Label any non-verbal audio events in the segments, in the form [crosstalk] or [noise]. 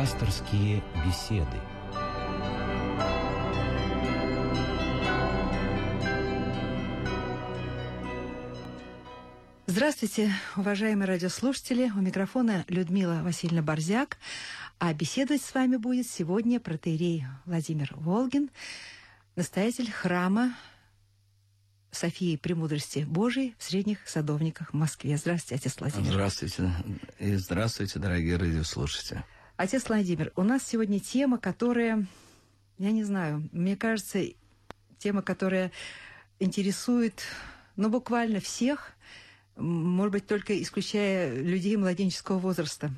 Пасторские беседы. Здравствуйте, уважаемые радиослушатели. У микрофона Людмила Васильевна Борзяк. А беседовать с вами будет сегодня протеерей Владимир Волгин, настоятель храма Софии Премудрости Божией в Средних Садовниках в Москве. Здравствуйте, отец Владимир. Здравствуйте. И здравствуйте, дорогие радиослушатели. Отец Владимир, у нас сегодня тема, которая, я не знаю, мне кажется, тема, которая интересует, ну, буквально всех, может быть, только исключая людей младенческого возраста.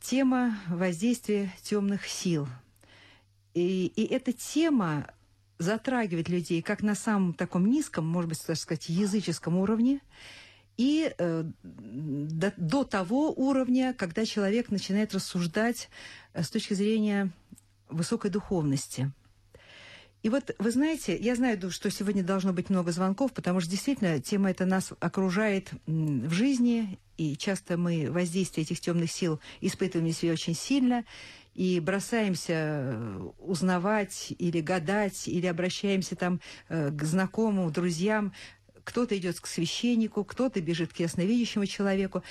Тема воздействия темных сил. И, и эта тема затрагивает людей как на самом таком низком, может быть, так сказать, языческом уровне, и э, до, до того уровня, когда человек начинает рассуждать э, с точки зрения высокой духовности. И вот, вы знаете, я знаю, что сегодня должно быть много звонков, потому что действительно тема эта нас окружает в жизни, и часто мы воздействие этих темных сил испытываем себе очень сильно и бросаемся э, узнавать или гадать, или обращаемся там э, к знакомым, друзьям. Кто-то идет к священнику, кто-то бежит к ясновидящему человеку.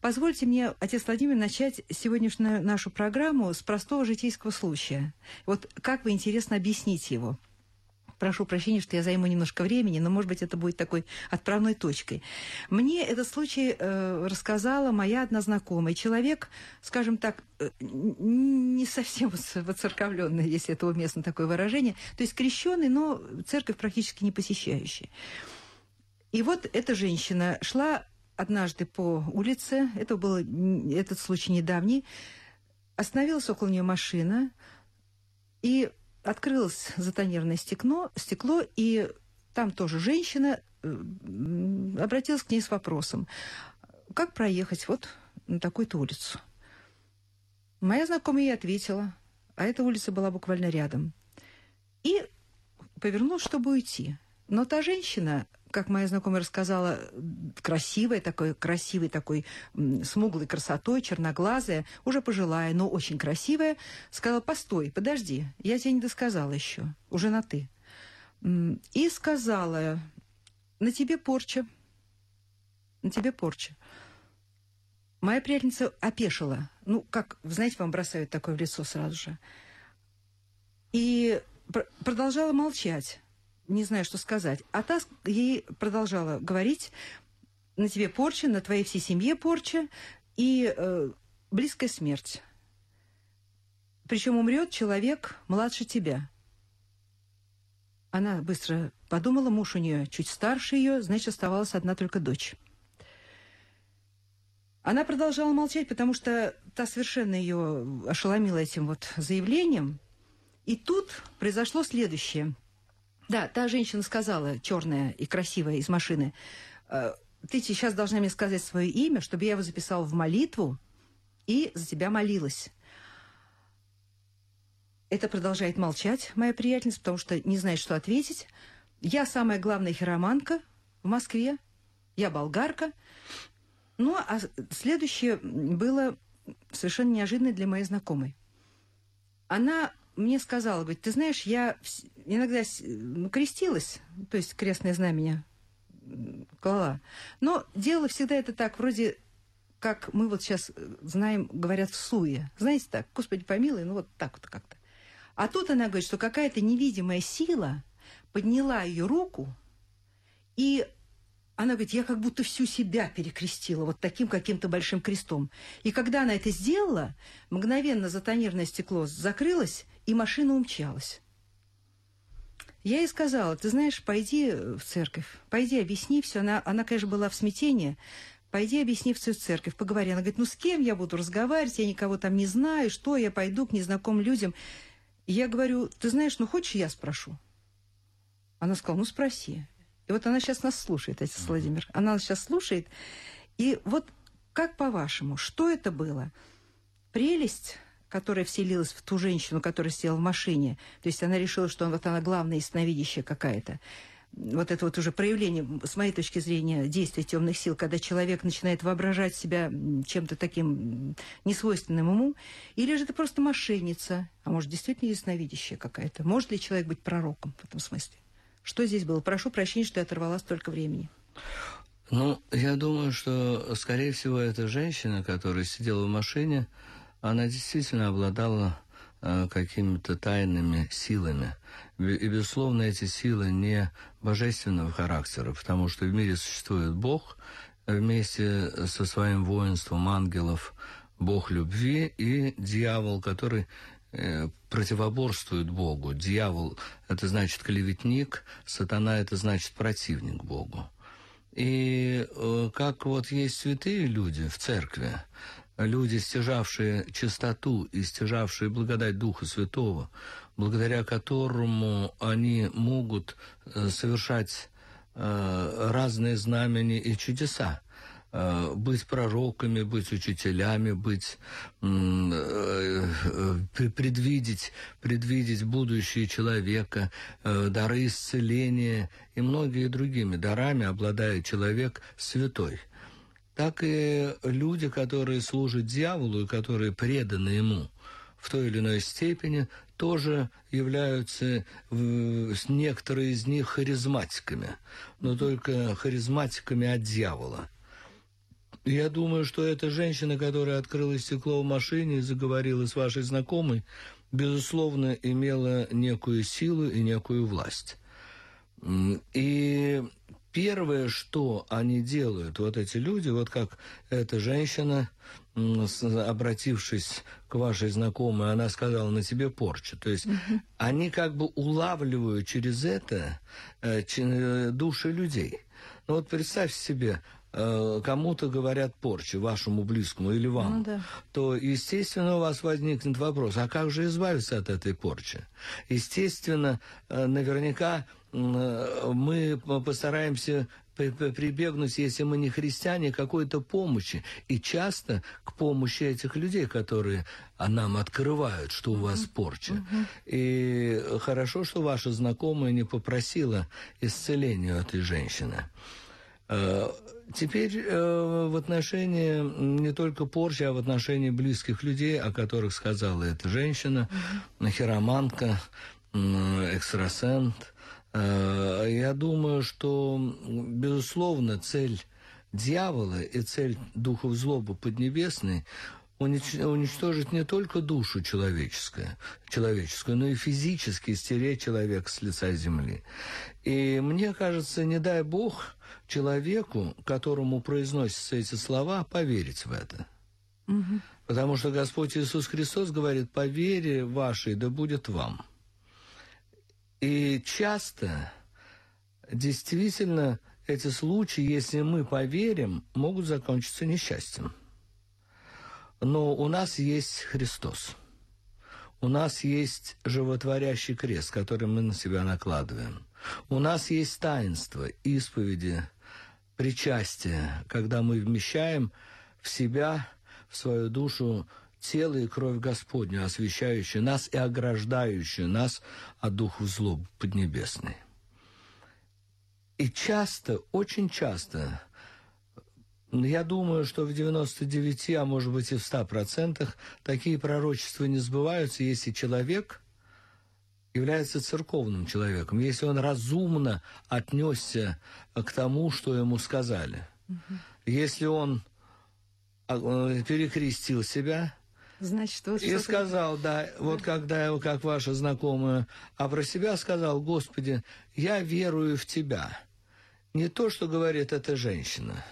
Позвольте мне, отец Владимир, начать сегодняшнюю нашу программу с простого житейского случая. Вот как вы интересно объяснить его? Прошу прощения, что я займу немножко времени, но, может быть, это будет такой отправной точкой. Мне этот случай э, рассказала моя одна знакомая. Человек, скажем так, э, не совсем воцерковленный, если это уместно такое выражение, то есть крещенный, но церковь практически не посещающий. И вот эта женщина шла однажды по улице, это был этот случай недавний, остановилась около нее машина, и открылось затонированное стекло, стекло, и там тоже женщина обратилась к ней с вопросом, как проехать вот на такую-то улицу. Моя знакомая ей ответила, а эта улица была буквально рядом. И повернулась, чтобы уйти. Но та женщина, как моя знакомая рассказала, красивая, такой, красивой такой смуглой красотой, черноглазая, уже пожилая, но очень красивая, сказала, постой, подожди, я тебе не досказала еще, уже на «ты». И сказала, на тебе порча, на тебе порча. Моя приятельница опешила. Ну, как, знаете, вам бросают такое в лицо сразу же. И пр продолжала молчать не знаю, что сказать. А та ей продолжала говорить, на тебе порча, на твоей всей семье порча и э, близкая смерть. Причем умрет человек младше тебя. Она быстро подумала, муж у нее чуть старше ее, значит, оставалась одна только дочь. Она продолжала молчать, потому что та совершенно ее ошеломила этим вот заявлением. И тут произошло следующее – да, та женщина сказала, черная и красивая из машины, «Э, ты сейчас должна мне сказать свое имя, чтобы я его записала в молитву и за тебя молилась. Это продолжает молчать моя приятельница, потому что не знает, что ответить. Я самая главная хироманка в Москве. Я болгарка. Ну, а следующее было совершенно неожиданно для моей знакомой. Она мне сказала, говорит, ты знаешь, я иногда крестилась, то есть крестное знамение клала, но делала всегда это так, вроде как мы вот сейчас э, знаем, говорят в суе. Знаете так, Господи помилуй, ну вот так вот как-то. А тут она говорит, что какая-то невидимая сила подняла ее руку и она говорит, я как будто всю себя перекрестила вот таким каким-то большим крестом. И когда она это сделала, мгновенно затонированное стекло закрылось, и машина умчалась. Я ей сказала, ты знаешь, пойди в церковь, пойди объясни все. Она, она, конечно, была в смятении. Пойди объясни в церковь, поговори. Она говорит, ну с кем я буду разговаривать, я никого там не знаю, что я пойду к незнакомым людям. И я говорю, ты знаешь, ну хочешь, я спрошу? Она сказала, ну спроси. И вот она сейчас нас слушает, отец Владимир. Она нас сейчас слушает. И вот как по-вашему, что это было? Прелесть, которая вселилась в ту женщину, которая сидела в машине. То есть она решила, что вот она главная ясновидящая какая-то. вот это вот уже проявление, с моей точки зрения, действия темных сил, когда человек начинает воображать себя чем-то таким несвойственным ему, или же это просто мошенница, а может, действительно ясновидящая какая-то. Может ли человек быть пророком в этом смысле? Что здесь было? Прошу прощения, что я оторвала столько времени. Ну, я думаю, что, скорее всего, эта женщина, которая сидела в машине, она действительно обладала э, какими-то тайными силами. И, безусловно, эти силы не божественного характера, потому что в мире существует Бог вместе со своим воинством ангелов, Бог любви и дьявол, который э, противоборствует Богу. Дьявол – это значит клеветник, сатана – это значит противник Богу. И э, как вот есть святые люди в церкви, люди, стяжавшие чистоту и стяжавшие благодать Духа Святого, благодаря которому они могут э, совершать разные знамения и чудеса, быть пророками, быть учителями, быть предвидеть, предвидеть будущее человека, дары исцеления и многие другими дарами обладает человек святой. Так и люди, которые служат дьяволу и которые преданы ему в той или иной степени, тоже являются некоторые из них харизматиками, но только харизматиками от дьявола. Я думаю, что эта женщина, которая открыла стекло в машине и заговорила с вашей знакомой, безусловно, имела некую силу и некую власть. И первое, что они делают, вот эти люди, вот как эта женщина, обратившись к вашей знакомой, она сказала, на тебе порча. То есть угу. они как бы улавливают через это э, э, души людей. Ну вот представьте себе, кому-то говорят порча, вашему близкому или вам, ну, да. то, естественно, у вас возникнет вопрос, а как же избавиться от этой порчи? Естественно, наверняка мы постараемся прибегнуть, если мы не христиане, какой-то помощи. И часто к помощи этих людей, которые нам открывают, что у вас порча. Uh-huh. И хорошо, что ваша знакомая не попросила исцеления этой женщины. Э, теперь э, в отношении не только порчи, а в отношении близких людей, о которых сказала эта женщина, хироманка, экстрасент – Э, я думаю, что, безусловно, цель дьявола и цель духов злобы поднебесной уничтожить не только душу человеческую, человеческую, но и физически стереть человека с лица земли. И мне кажется, не дай Бог человеку, которому произносятся эти слова, поверить в это. Угу. Потому что Господь Иисус Христос говорит, по вере вашей да будет вам. И часто, действительно, эти случаи, если мы поверим, могут закончиться несчастьем. Но у нас есть Христос. У нас есть животворящий крест, который мы на себя накладываем. У нас есть таинство, исповеди, причастие, когда мы вмещаем в себя, в свою душу тело и кровь Господню, освящающую нас и ограждающую нас от духов злоб поднебесной. И часто, очень часто, я думаю, что в 99, а может быть и в 100% такие пророчества не сбываются, если человек является церковным человеком, если он разумно отнесся к тому, что ему сказали. Угу. Если он а, перекрестил себя, Значит, вот и сказал, да, вот когда я, как ваша знакомая, а про себя сказал, Господи, я верую в Тебя. Не то, что говорит эта женщина,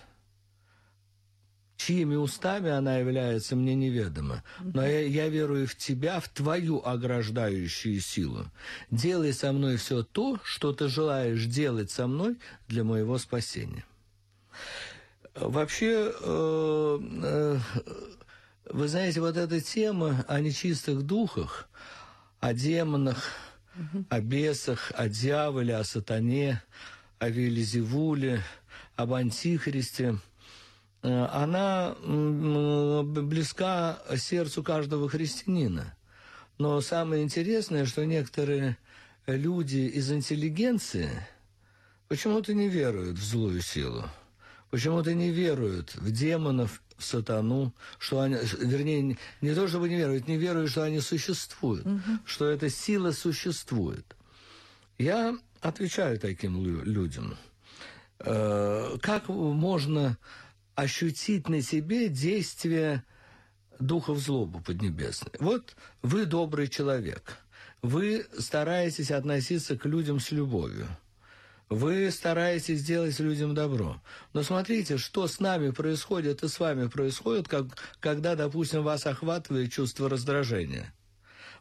чьими устами она является, мне неведомо. Но я, я верую в Тебя, в Твою ограждающую силу. Делай со мной все то, что Ты желаешь делать со мной для моего спасения. Вообще, э, э, вы знаете, вот эта тема о нечистых духах, о демонах, о бесах, о дьяволе, о сатане, о Велизевуле, об антихристе, она близка сердцу каждого христианина. Но самое интересное, что некоторые люди из интеллигенции, почему-то не веруют в злую силу, почему-то не веруют в демонов, в сатану, что они, вернее, не то чтобы не веруют, не веруют, что они существуют, угу. что эта сила существует. Я отвечаю таким людям. Э, как можно ощутить на себе действие духов злобы поднебесной? Вот вы добрый человек, вы стараетесь относиться к людям с любовью – вы стараетесь сделать людям добро. Но смотрите, что с нами происходит и с вами происходит, как, когда, допустим, вас охватывает чувство раздражения.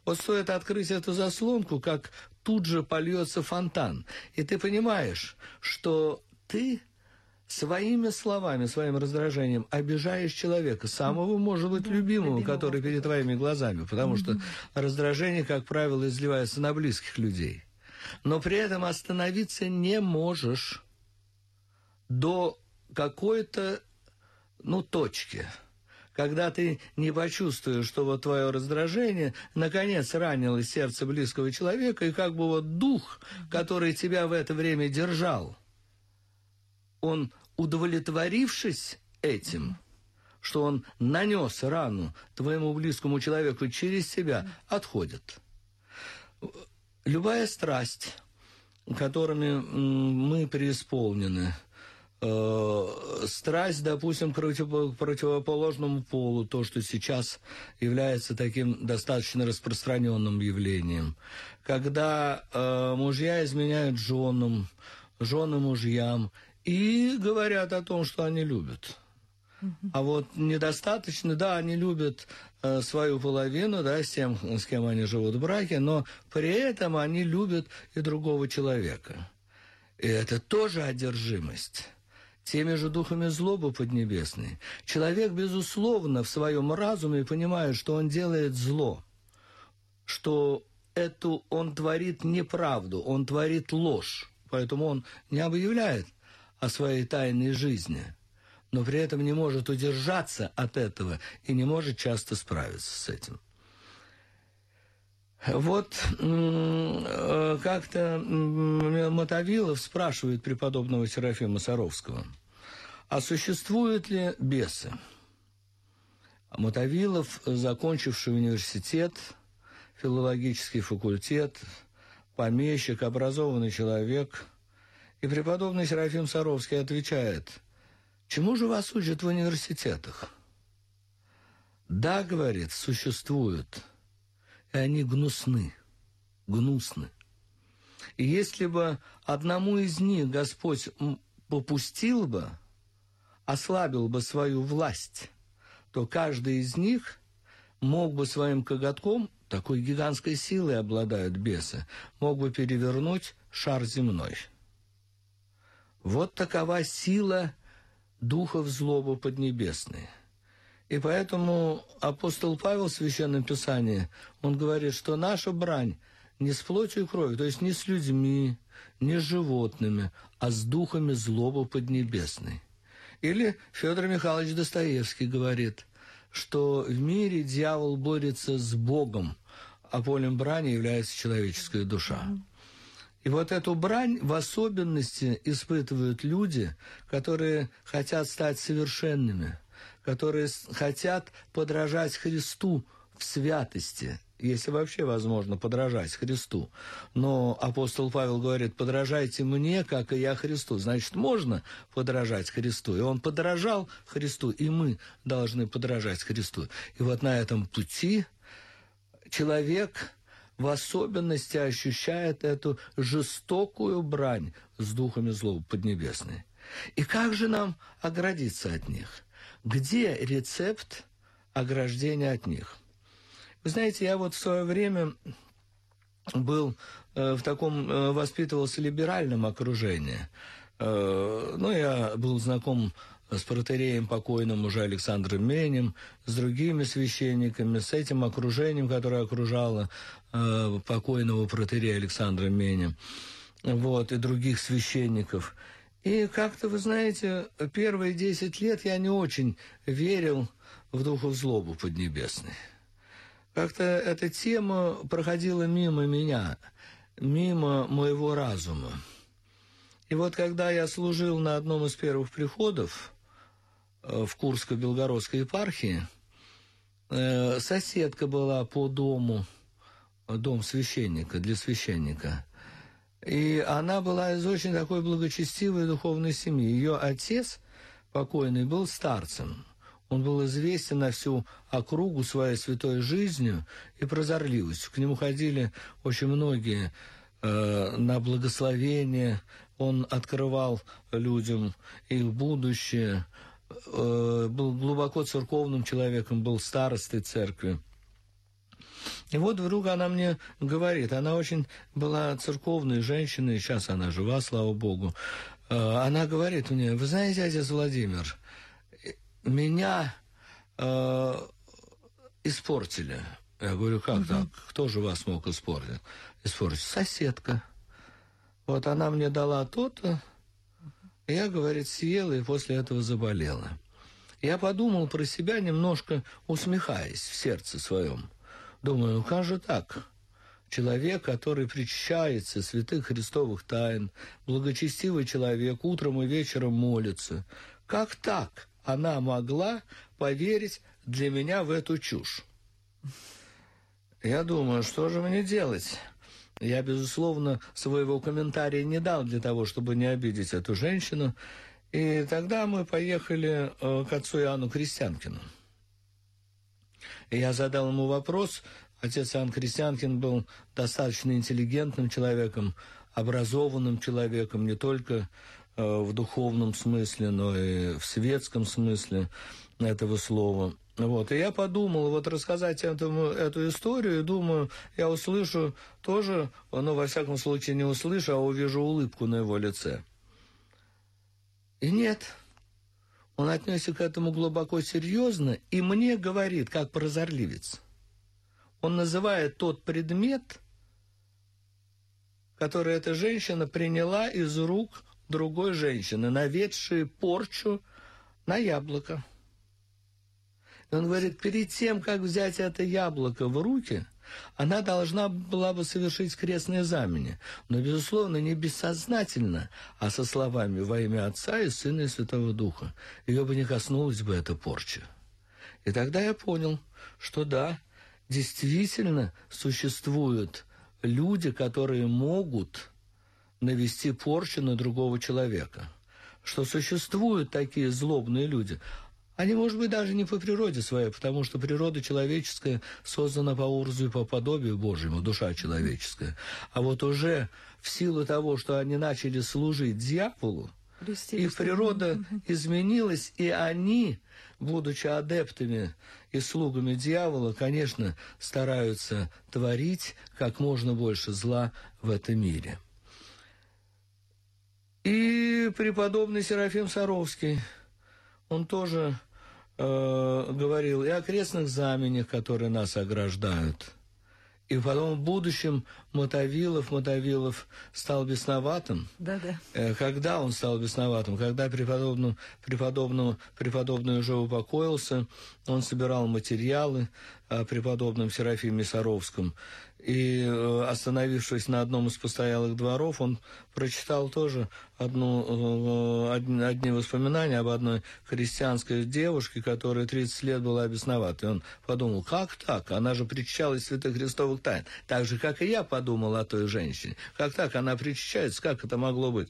Вот стоит открыть эту заслонку, как тут же польется фонтан. И ты понимаешь, что ты своими словами, своим раздражением обижаешь человека, самого, может быть, любимого, который перед твоими глазами, потому что раздражение, как правило, изливается на близких людей. Но при этом остановиться не можешь до какой-то, ну, точки, когда ты не почувствуешь, что вот твое раздражение наконец ранило сердце близкого человека, и как бы вот дух, который тебя в это время держал, он, удовлетворившись этим, что он нанес рану твоему близкому человеку через себя, отходит. Любая страсть, которыми мы преисполнены, э, страсть, допустим, к противоположному полу, то, что сейчас является таким достаточно распространенным явлением, когда э, мужья изменяют женам, жены мужьям и говорят о том, что они любят. А вот недостаточно, да, они любят э, свою половину, да, с тем, с кем они живут в браке, но при этом они любят и другого человека. И это тоже одержимость теми же духами злобы поднебесной. Человек, безусловно, в своем разуме понимает, что он делает зло, что эту он творит неправду, он творит ложь, поэтому он не объявляет о своей тайной жизни – но при этом не может удержаться от этого и не может часто справиться с этим. Вот э, как-то Мотовилов спрашивает преподобного Серафима Саровского, а существуют ли бесы? Мотовилов, закончивший университет, филологический факультет, помещик, образованный человек, и преподобный Серафим Саровский отвечает – Чему же вас учат в университетах? Да, говорит, существуют, и они гнусны, гнусны. И если бы одному из них Господь попустил бы, ослабил бы свою власть, то каждый из них мог бы своим коготком, такой гигантской силой обладают бесы, мог бы перевернуть шар земной. Вот такова сила духов злобы поднебесной. И поэтому апостол Павел в Священном Писании, он говорит, что наша брань не с плотью и кровью, то есть не с людьми, не с животными, а с духами злобы поднебесной. Или Федор Михайлович Достоевский говорит, что в мире дьявол борется с Богом, а полем брани является человеческая душа. И вот эту брань в особенности испытывают люди, которые хотят стать совершенными, которые хотят подражать Христу в святости, если вообще возможно подражать Христу. Но апостол Павел говорит, подражайте мне, как и я Христу. Значит, можно подражать Христу. И он подражал Христу, и мы должны подражать Христу. И вот на этом пути человек в особенности ощущает эту жестокую брань с духами злого Поднебесной. И как же нам оградиться от них? Где рецепт ограждения от них? Вы знаете, я вот в свое время был э, в таком, э, воспитывался либеральном окружении. Э, ну, я был знаком с протереем покойным уже Александром Менем, с другими священниками, с этим окружением, которое окружало э, покойного протерея Александра Меня, вот, и других священников. И как-то, вы знаете, первые десять лет я не очень верил в духов злобу поднебесной. Как-то эта тема проходила мимо меня, мимо моего разума. И вот когда я служил на одном из первых приходов в Курско-Белгородской епархии, э, соседка была по дому, дом священника, для священника. И она была из очень такой благочестивой духовной семьи. Ее отец покойный был старцем. Он был известен на всю округу своей святой жизнью и прозорливостью. К нему ходили очень многие э, на благословение. Он открывал людям их будущее. Э, был глубоко церковным человеком, был старостой церкви. И вот вдруг она мне говорит, она очень была церковной женщиной, сейчас она жива, слава Богу. Э, она говорит мне, вы знаете, отец Владимир, меня э, испортили. Я говорю, как угу. так? Кто же вас мог испортить? Испортить? Соседка. Вот она мне дала то-то, я, говорит, съела и после этого заболела. Я подумал про себя, немножко усмехаясь в сердце своем. Думаю, ну как же так? Человек, который причащается святых христовых тайн, благочестивый человек, утром и вечером молится. Как так? она могла поверить для меня в эту чушь. Я думаю, что же мне делать? Я, безусловно, своего комментария не дал для того, чтобы не обидеть эту женщину. И тогда мы поехали э, к отцу Иоанну Крестьянкину. И я задал ему вопрос. Отец Иоанн Крестьянкин был достаточно интеллигентным человеком, образованным человеком, не только в духовном смысле, но и в светском смысле этого слова. Вот. И я подумал, вот рассказать этому, эту историю, думаю, я услышу тоже, ну, во всяком случае, не услышу, а увижу улыбку на его лице. И нет, он отнесся к этому глубоко серьезно, и мне говорит, как прозорливец. Он называет тот предмет, который эта женщина приняла из рук другой женщины, наведшие порчу на яблоко. И он говорит, перед тем, как взять это яблоко в руки, она должна была бы совершить крестное знамение, но, безусловно, не бессознательно, а со словами «во имя Отца и Сына и Святого Духа». Ее бы не коснулась бы эта порча. И тогда я понял, что да, действительно существуют люди, которые могут навести порчу на другого человека. Что существуют такие злобные люди. Они, может быть, даже не по природе своей, потому что природа человеческая создана по образу и по подобию Божьему, душа человеческая. А вот уже в силу того, что они начали служить дьяволу, их природа изменилась, и они, будучи адептами и слугами дьявола, конечно, стараются творить как можно больше зла в этом мире. И преподобный Серафим Саровский, он тоже э, говорил и о крестных знаменях, которые нас ограждают. И потом в будущем Мотовилов, Мотовилов стал бесноватым. Да, да. Э, когда он стал бесноватым? Когда преподобный, преподобный, преподобный уже упокоился, он собирал материалы о преподобном Серафиме Саровском. И, э, остановившись на одном из постоялых дворов, он прочитал тоже одну, э, одни воспоминания об одной христианской девушке, которая 30 лет была бесновата. Он подумал, как так? Она же причащалась святых христовых тайн. Так же, как и я подумал о той женщине. Как так? Она причащается? Как это могло быть?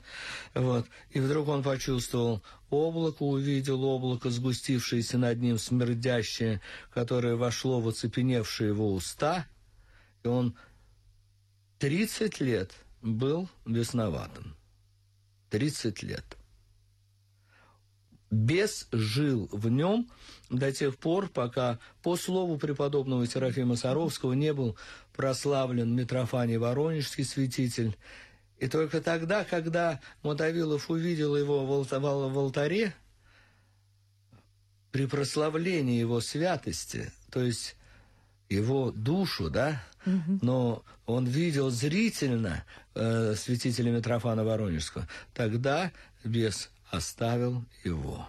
Вот. И вдруг он почувствовал облако, увидел облако, сгустившееся над ним, смердящее, которое вошло в оцепеневшие его уста – и он 30 лет был бесноватым. 30 лет. Бес жил в нем до тех пор, пока по слову преподобного Серафима Саровского не был прославлен Митрофаний Воронежский святитель. И только тогда, когда Мотовилов увидел его в алтаре, при прославлении его святости, то есть его душу, да, но он видел зрительно э, святителя Митрофана Воронежского. Тогда бес оставил его.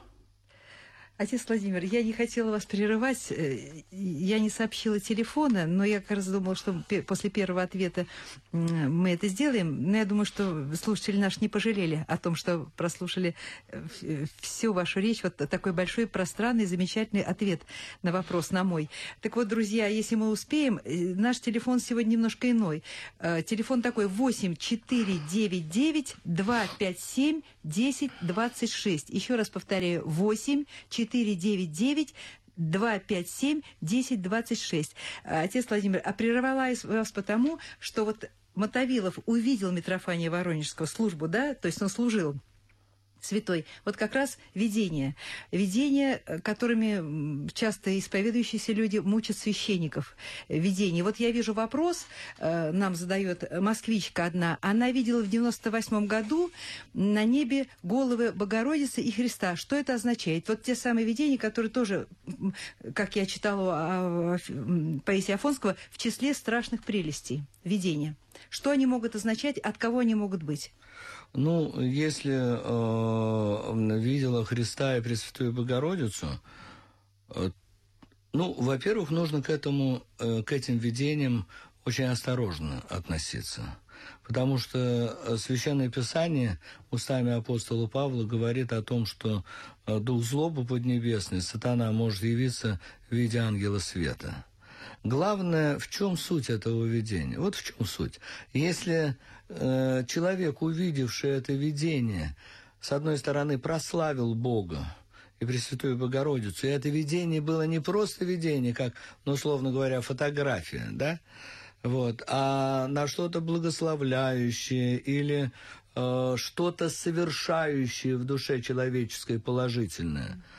Отец Владимир, я не хотела вас прерывать, э, я не сообщила телефона, но я как раз думала, что после первого ответа мы это сделаем. Но я думаю, что слушатели наши не пожалели о том, что прослушали э, всю вашу речь. Вот такой большой, пространный, замечательный ответ на вопрос, на мой. Так вот, друзья, если мы успеем, э, наш телефон сегодня немножко иной. Телефон такой 8 499 257 1026. Еще раз повторяю, 8 499 257 1026. Отец Владимир, а прервала вас потому, что вот Мотовилов увидел Митрофания Воронежского службу, да, то есть он служил святой. Вот как раз видение. Видение, э, которыми часто исповедующиеся люди мучат священников. Видение. Вот я вижу вопрос, э, нам задает москвичка одна. Она видела в 98 году на небе головы Богородицы и Христа. Что это означает? Вот те самые видения, которые тоже, как я читала поэзии Афонского, в числе страшных прелестей. Видения. Что они могут означать, от кого они могут быть? Ну, если э, видела Христа и Пресвятую Богородицу, э, ну, во-первых, нужно к этому, э, к этим видениям очень осторожно относиться. Потому что э, Священное Писание устами апостола Павла говорит о том, что э, дух злобы поднебесный, сатана, может явиться в виде ангела света. Главное, в чем суть этого видения? Вот в чем суть. Если э, человек, увидевший это видение, с одной стороны, прославил Бога и Пресвятую Богородицу, и это видение было не просто видение, как, ну, условно говоря, фотография, да, вот, а на что-то благословляющее или э, что-то совершающее в душе человеческой положительное –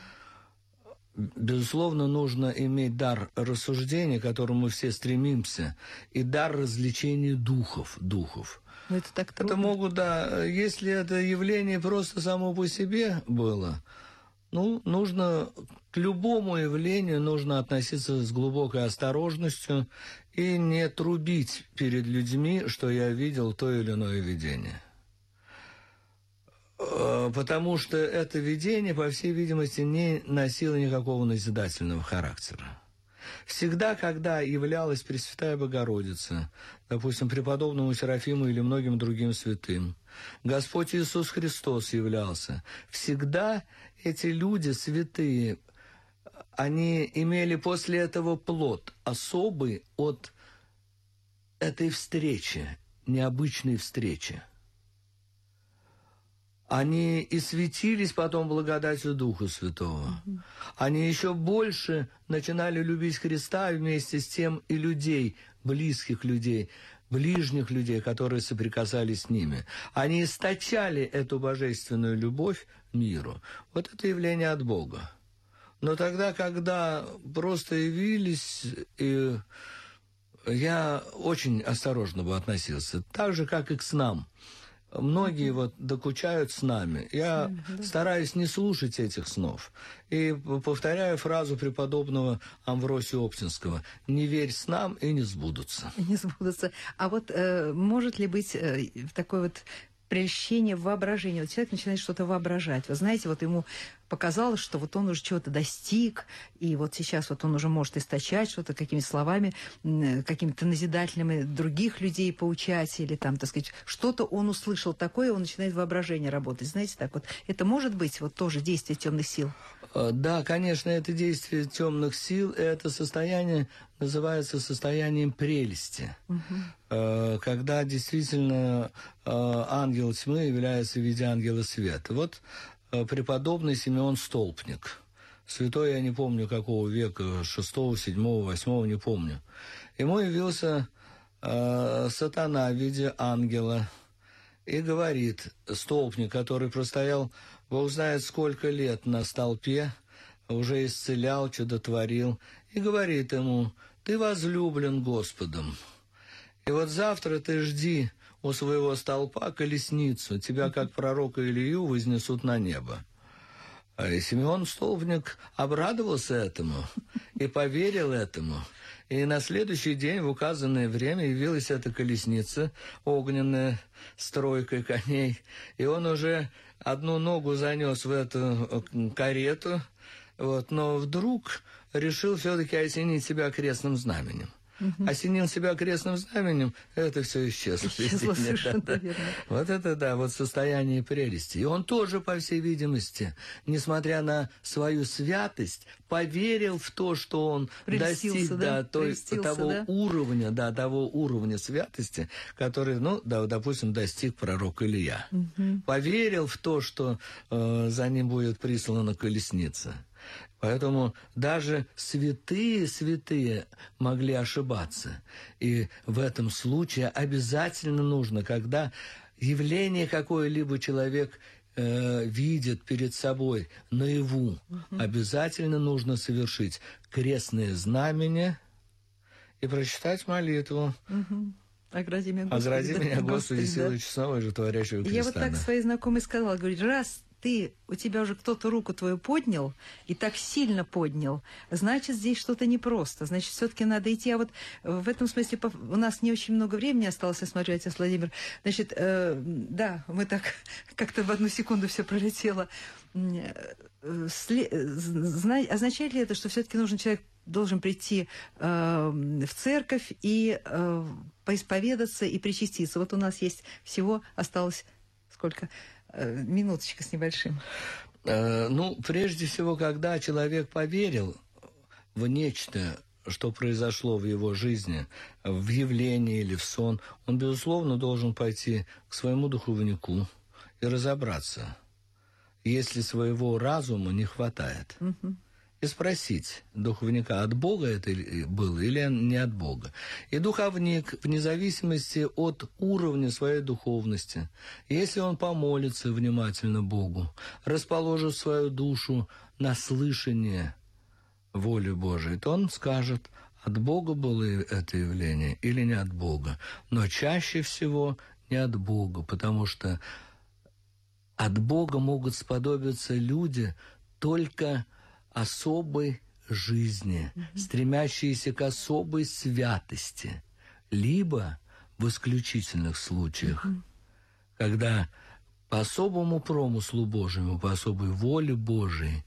Безусловно, нужно иметь дар рассуждения, к которому мы все стремимся, и дар развлечения духов, духов. Но это так трудно. Это могут, да, если это явление просто само по себе было, ну, нужно к любому явлению нужно относиться с глубокой осторожностью и не трубить перед людьми, что я видел то или иное видение. Э, потому что это видение, по всей видимости, не носило никакого назидательного характера. Всегда, когда являлась Пресвятая Богородица, допустим, преподобному Серафиму или многим другим святым, Господь Иисус Христос являлся, всегда эти люди святые, они имели после этого плод особый от этой встречи, необычной встречи они и светились потом благодатью Духа Святого. Они еще больше начинали любить Христа вместе с тем и людей, близких людей, ближних людей, которые соприкасались с ними. Они источали эту божественную любовь миру. Вот это явление от Бога. Но тогда, когда просто явились, и я очень осторожно бы относился, так же, как и к снам – Многие вот докучают с нами. Я да. стараюсь не слушать этих снов. И повторяю фразу преподобного Амвросия Оптинского. «Не верь снам, и не сбудутся». Не сбудутся. А вот э, может ли быть э, такой вот прельщение воображения. Вот человек начинает что-то воображать. Вы знаете, вот ему показалось, что вот он уже чего-то достиг, и вот сейчас вот он уже может источать что-то какими словами, какими-то назидательными других людей поучать, или там, так сказать, что-то он услышал такое, он начинает воображение работать. Знаете, так вот, это может быть вот тоже действие темных сил? Э, да, конечно, это действие темных сил, это состояние называется состоянием прелести, угу. когда действительно э, ангел тьмы является в виде ангела света. Вот преподобный Симеон Столпник. Святой я не помню какого века, шестого, седьмого, восьмого, не помню. Ему явился сатана в виде ангела и говорит, столпник, который простоял, Бог знает сколько лет на столпе, уже исцелял, чудотворил, и говорит ему, ты возлюблен Господом. И вот завтра ты жди у своего столпа колесницу, тебя, как пророка Илью, вознесут на небо. А Симеон Столбник обрадовался этому и поверил этому. И на следующий день в указанное время явилась эта колесница, огненная, с тройкой коней. И он уже одну ногу занес в эту карету, Вот, но вдруг решил все-таки осенить себя крестным знаменем угу. осенил себя крестным знаменем, это все исчезло. [laughs] Исчезло совершенно да, верно. Вот это да, вот состояние прелести. И он тоже, по всей видимости, несмотря на свою святость, поверил в то, что он достиг да, той, того да? уровня, да, того уровня святости, который, ну, да, допустим, достиг пророк Илья. Угу. Поверил в то, что э, за ним будет прислана колесница. Поэтому даже святые святые могли ошибаться. И в этом случае обязательно нужно, когда явление какое-либо человек э, видит перед собой наяву, угу. обязательно нужно совершить крестное знамение и прочитать молитву. Угу. Огради меня, Господи, Огради меня, Господи, силой да. честного и творящего креста. Я вот так своей знакомой сказала, говорит, раз ты, у тебя уже кто-то руку твою поднял, и так сильно поднял, значит, здесь что-то непросто, значит, все-таки надо идти. А вот в этом смысле у нас не очень много времени осталось, я смотрю, отец Владимир. Значит, э, да, мы так [laughs] как-то в одну секунду все пролетело. Э, зна, означает ли это, что все-таки нужен человек должен прийти э, в церковь и э, поисповедаться и причаститься? Вот у нас есть всего осталось сколько? Э, минуточка с небольшим. Э, ну, прежде всего, когда человек поверил в нечто, что произошло в его жизни, в явление или в сон, он, безусловно, должен пойти к своему духовнику и разобраться, если своего разума не хватает. Угу и спросить духовника, от Бога это было или не от Бога. И духовник, вне зависимости от уровня своей духовности, если он помолится внимательно Богу, расположит свою душу на слышание воли Божией, то он скажет, от Бога было это явление или не от Бога. Но чаще всего не от Бога, потому что от Бога могут сподобиться люди только особой жизни, стремящиеся к особой святости, либо в исключительных случаях, когда по особому промыслу Божьему, по особой воле Божией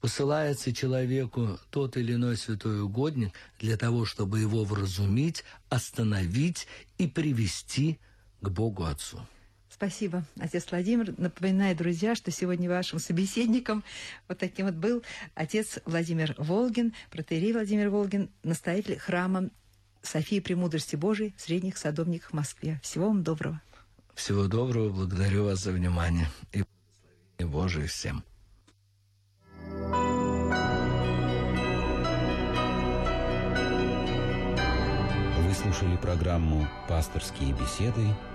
посылается человеку тот или иной святой угодник для того, чтобы его вразумить, остановить и привести к Богу Отцу. Спасибо, отец Владимир. Напоминаю, друзья, что сегодня вашим собеседником вот таким вот был отец Владимир Волгин, протеерей Владимир Волгин, настоятель храма Софии Премудрости Божией в Средних Садовниках в Москве. Всего вам доброго. Всего доброго. Благодарю вас за внимание. И Божие всем. Вы слушали программу «Пасторские беседы»